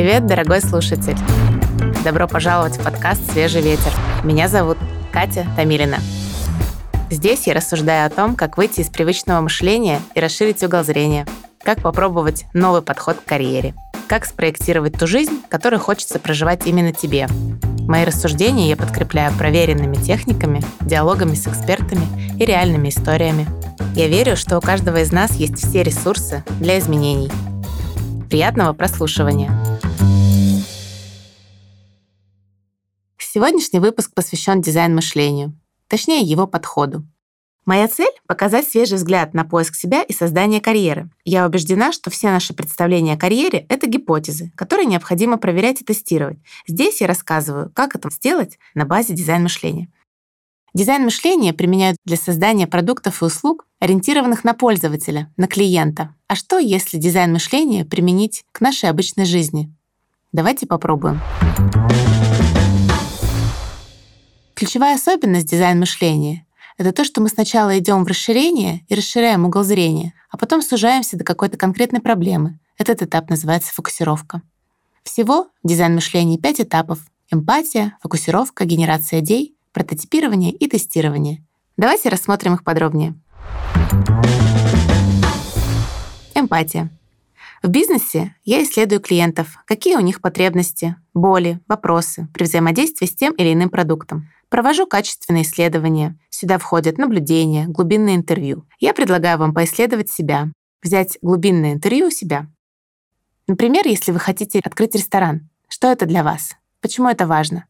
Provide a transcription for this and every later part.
Привет, дорогой слушатель! Добро пожаловать в подкаст «Свежий ветер». Меня зовут Катя Тамилина. Здесь я рассуждаю о том, как выйти из привычного мышления и расширить угол зрения, как попробовать новый подход к карьере, как спроектировать ту жизнь, которую хочется проживать именно тебе. Мои рассуждения я подкрепляю проверенными техниками, диалогами с экспертами и реальными историями. Я верю, что у каждого из нас есть все ресурсы для изменений. Приятного прослушивания! Сегодняшний выпуск посвящен дизайн-мышлению, точнее его подходу. Моя цель — показать свежий взгляд на поиск себя и создание карьеры. Я убеждена, что все наши представления о карьере — это гипотезы, которые необходимо проверять и тестировать. Здесь я рассказываю, как это сделать на базе дизайн-мышления. Дизайн мышления применяют для создания продуктов и услуг, ориентированных на пользователя, на клиента. А что, если дизайн мышления применить к нашей обычной жизни? Давайте попробуем. Ключевая особенность дизайн-мышления — это то, что мы сначала идем в расширение и расширяем угол зрения, а потом сужаемся до какой-то конкретной проблемы. Этот этап называется фокусировка. Всего в дизайн-мышлении пять этапов — эмпатия, фокусировка, генерация идей, прототипирование и тестирование. Давайте рассмотрим их подробнее. Эмпатия. В бизнесе я исследую клиентов, какие у них потребности, боли, вопросы при взаимодействии с тем или иным продуктом. Провожу качественные исследования. Сюда входят наблюдения, глубинные интервью. Я предлагаю вам поисследовать себя, взять глубинное интервью у себя. Например, если вы хотите открыть ресторан, что это для вас? Почему это важно?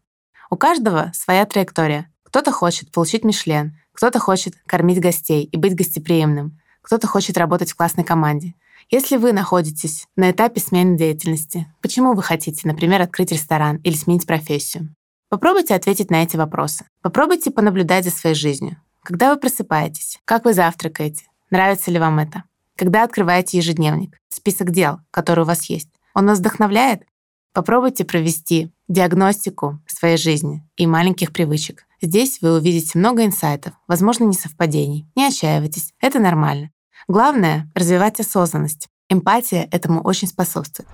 У каждого своя траектория. Кто-то хочет получить Мишлен, кто-то хочет кормить гостей и быть гостеприимным, кто-то хочет работать в классной команде. Если вы находитесь на этапе смены деятельности, почему вы хотите, например, открыть ресторан или сменить профессию? Попробуйте ответить на эти вопросы. Попробуйте понаблюдать за своей жизнью. Когда вы просыпаетесь? Как вы завтракаете? Нравится ли вам это? Когда открываете ежедневник? Список дел, которые у вас есть. Он вас вдохновляет? Попробуйте провести диагностику своей жизни и маленьких привычек. Здесь вы увидите много инсайтов, возможно, не совпадений. Не отчаивайтесь, это нормально. Главное — развивать осознанность. Эмпатия этому очень способствует.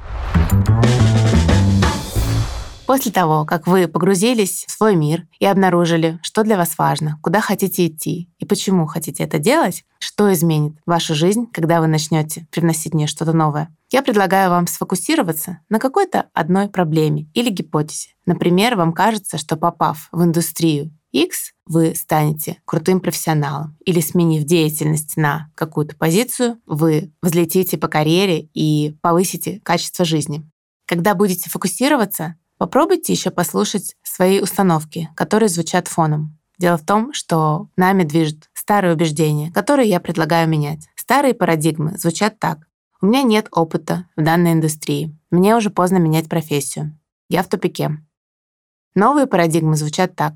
После того, как вы погрузились в свой мир и обнаружили, что для вас важно, куда хотите идти и почему хотите это делать, что изменит вашу жизнь, когда вы начнете привносить в нее что-то новое, я предлагаю вам сфокусироваться на какой-то одной проблеме или гипотезе. Например, вам кажется, что попав в индустрию X, вы станете крутым профессионалом. Или сменив деятельность на какую-то позицию, вы взлетите по карьере и повысите качество жизни. Когда будете фокусироваться, Попробуйте еще послушать свои установки, которые звучат фоном. Дело в том, что нами движет старые убеждения, которые я предлагаю менять. Старые парадигмы звучат так. У меня нет опыта в данной индустрии. Мне уже поздно менять профессию. Я в тупике. Новые парадигмы звучат так.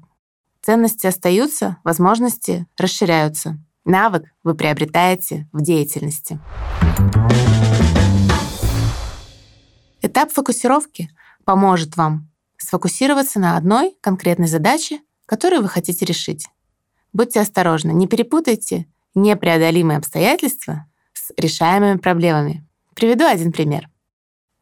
Ценности остаются, возможности расширяются. Навык вы приобретаете в деятельности. Этап фокусировки поможет вам сфокусироваться на одной конкретной задаче, которую вы хотите решить. Будьте осторожны, не перепутайте непреодолимые обстоятельства с решаемыми проблемами. Приведу один пример.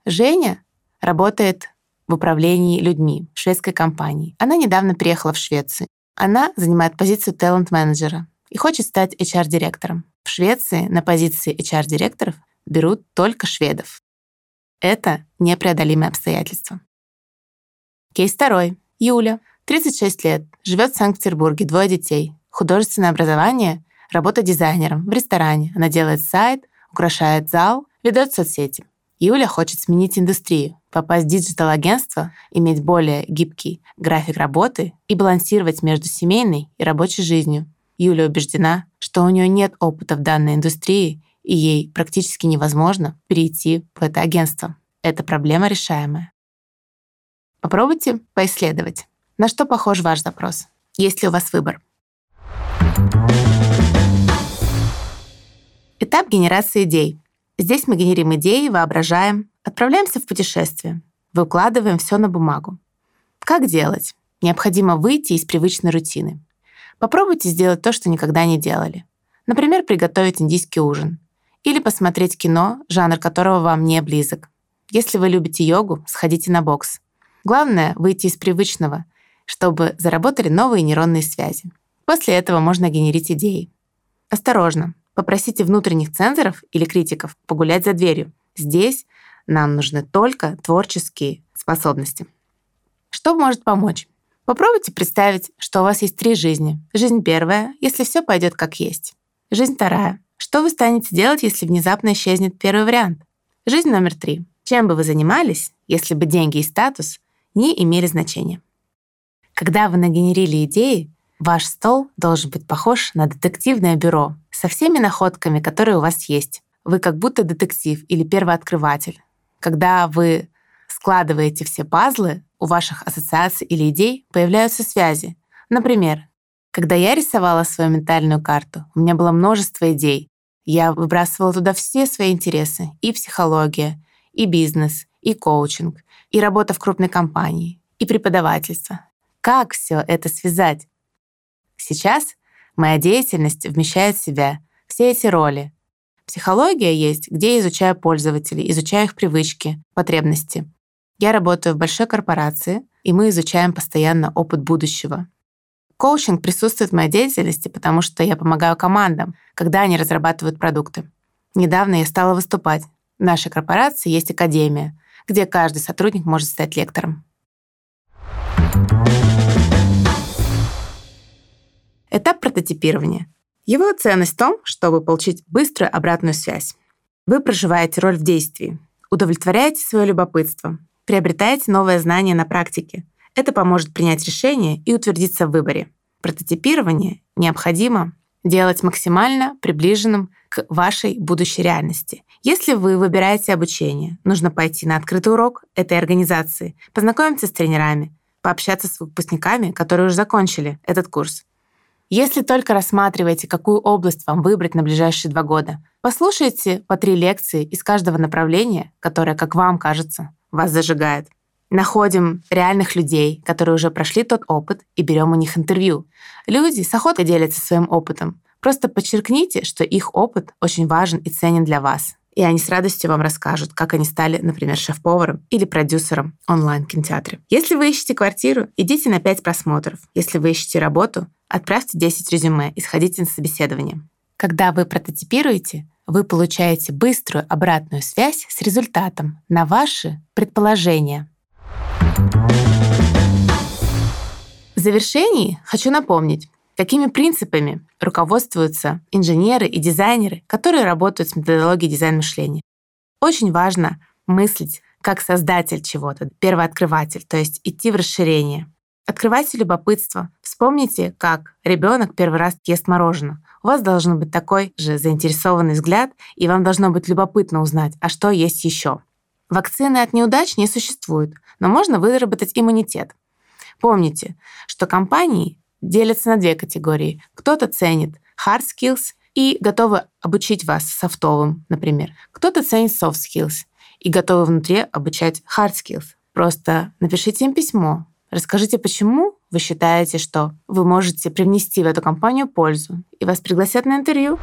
Женя работает в управлении людьми шведской компании. Она недавно приехала в Швецию. Она занимает позицию талант-менеджера и хочет стать HR-директором. В Швеции на позиции HR-директоров берут только шведов. Это непреодолимые обстоятельства. Кейс второй. Юля, 36 лет, живет в Санкт-Петербурге, двое детей. Художественное образование, работа дизайнером в ресторане. Она делает сайт, украшает зал, ведет соцсети. Юля хочет сменить индустрию, попасть в digital-агентство, иметь более гибкий график работы и балансировать между семейной и рабочей жизнью. Юля убеждена, что у нее нет опыта в данной индустрии и ей практически невозможно перейти в это агентство. Это проблема решаемая. Попробуйте поисследовать, на что похож ваш запрос, есть ли у вас выбор. Этап генерации идей. Здесь мы генерим идеи, воображаем, отправляемся в путешествие, выкладываем все на бумагу. Как делать? Необходимо выйти из привычной рутины. Попробуйте сделать то, что никогда не делали. Например, приготовить индийский ужин или посмотреть кино, жанр которого вам не близок. Если вы любите йогу, сходите на бокс. Главное — выйти из привычного, чтобы заработали новые нейронные связи. После этого можно генерить идеи. Осторожно, попросите внутренних цензоров или критиков погулять за дверью. Здесь нам нужны только творческие способности. Что может помочь? Попробуйте представить, что у вас есть три жизни. Жизнь первая, если все пойдет как есть. Жизнь вторая. Что вы станете делать, если внезапно исчезнет первый вариант? Жизнь номер три. Чем бы вы занимались, если бы деньги и статус не имели значения? Когда вы нагенерили идеи, ваш стол должен быть похож на детективное бюро со всеми находками, которые у вас есть. Вы как будто детектив или первооткрыватель. Когда вы складываете все пазлы, у ваших ассоциаций или идей появляются связи. Например, когда я рисовала свою ментальную карту, у меня было множество идей. Я выбрасывала туда все свои интересы. И психология, и бизнес, и коучинг, и работа в крупной компании, и преподавательство. Как все это связать? Сейчас моя деятельность вмещает в себя все эти роли. Психология есть, где я изучаю пользователей, изучаю их привычки, потребности. Я работаю в большой корпорации, и мы изучаем постоянно опыт будущего. Коучинг присутствует в моей деятельности, потому что я помогаю командам, когда они разрабатывают продукты. Недавно я стала выступать. В нашей корпорации есть академия, где каждый сотрудник может стать лектором. Этап прототипирования. Его ценность в том, чтобы получить быструю обратную связь. Вы проживаете роль в действии, удовлетворяете свое любопытство, приобретаете новое знание на практике. Это поможет принять решение и утвердиться в выборе. Прототипирование необходимо делать максимально приближенным к вашей будущей реальности. Если вы выбираете обучение, нужно пойти на открытый урок этой организации, познакомиться с тренерами, пообщаться с выпускниками, которые уже закончили этот курс. Если только рассматриваете, какую область вам выбрать на ближайшие два года, послушайте по три лекции из каждого направления, которое, как вам кажется, вас зажигает. Находим реальных людей, которые уже прошли тот опыт, и берем у них интервью. Люди с охотой делятся своим опытом. Просто подчеркните, что их опыт очень важен и ценен для вас. И они с радостью вам расскажут, как они стали, например, шеф-поваром или продюсером онлайн-кинотеатре. Если вы ищете квартиру, идите на 5 просмотров. Если вы ищете работу, отправьте 10 резюме и сходите на собеседование. Когда вы прототипируете, вы получаете быструю обратную связь с результатом на ваши предположения. В завершении хочу напомнить, какими принципами руководствуются инженеры и дизайнеры, которые работают с методологией дизайн-мышления. Очень важно мыслить как создатель чего-то, первооткрыватель, то есть идти в расширение. Открывайте любопытство. Вспомните, как ребенок первый раз ест мороженое. У вас должен быть такой же заинтересованный взгляд, и вам должно быть любопытно узнать, а что есть еще. Вакцины от неудач не существует, но можно выработать иммунитет. Помните, что компании делятся на две категории. Кто-то ценит hard skills и готовы обучить вас софтовым, например. Кто-то ценит soft skills и готовы внутри обучать hard skills. Просто напишите им письмо, расскажите, почему вы считаете, что вы можете привнести в эту компанию пользу, и вас пригласят на интервью.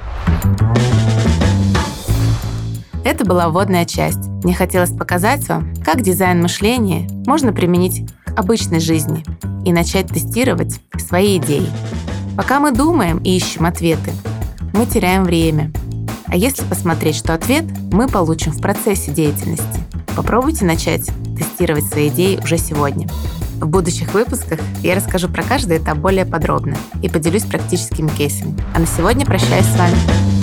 Это была вводная часть. Мне хотелось показать вам, как дизайн мышления можно применить обычной жизни и начать тестировать свои идеи. Пока мы думаем и ищем ответы, мы теряем время. А если посмотреть, что ответ мы получим в процессе деятельности, попробуйте начать тестировать свои идеи уже сегодня. В будущих выпусках я расскажу про каждый этап более подробно и поделюсь практическими кейсами. А на сегодня прощаюсь с вами.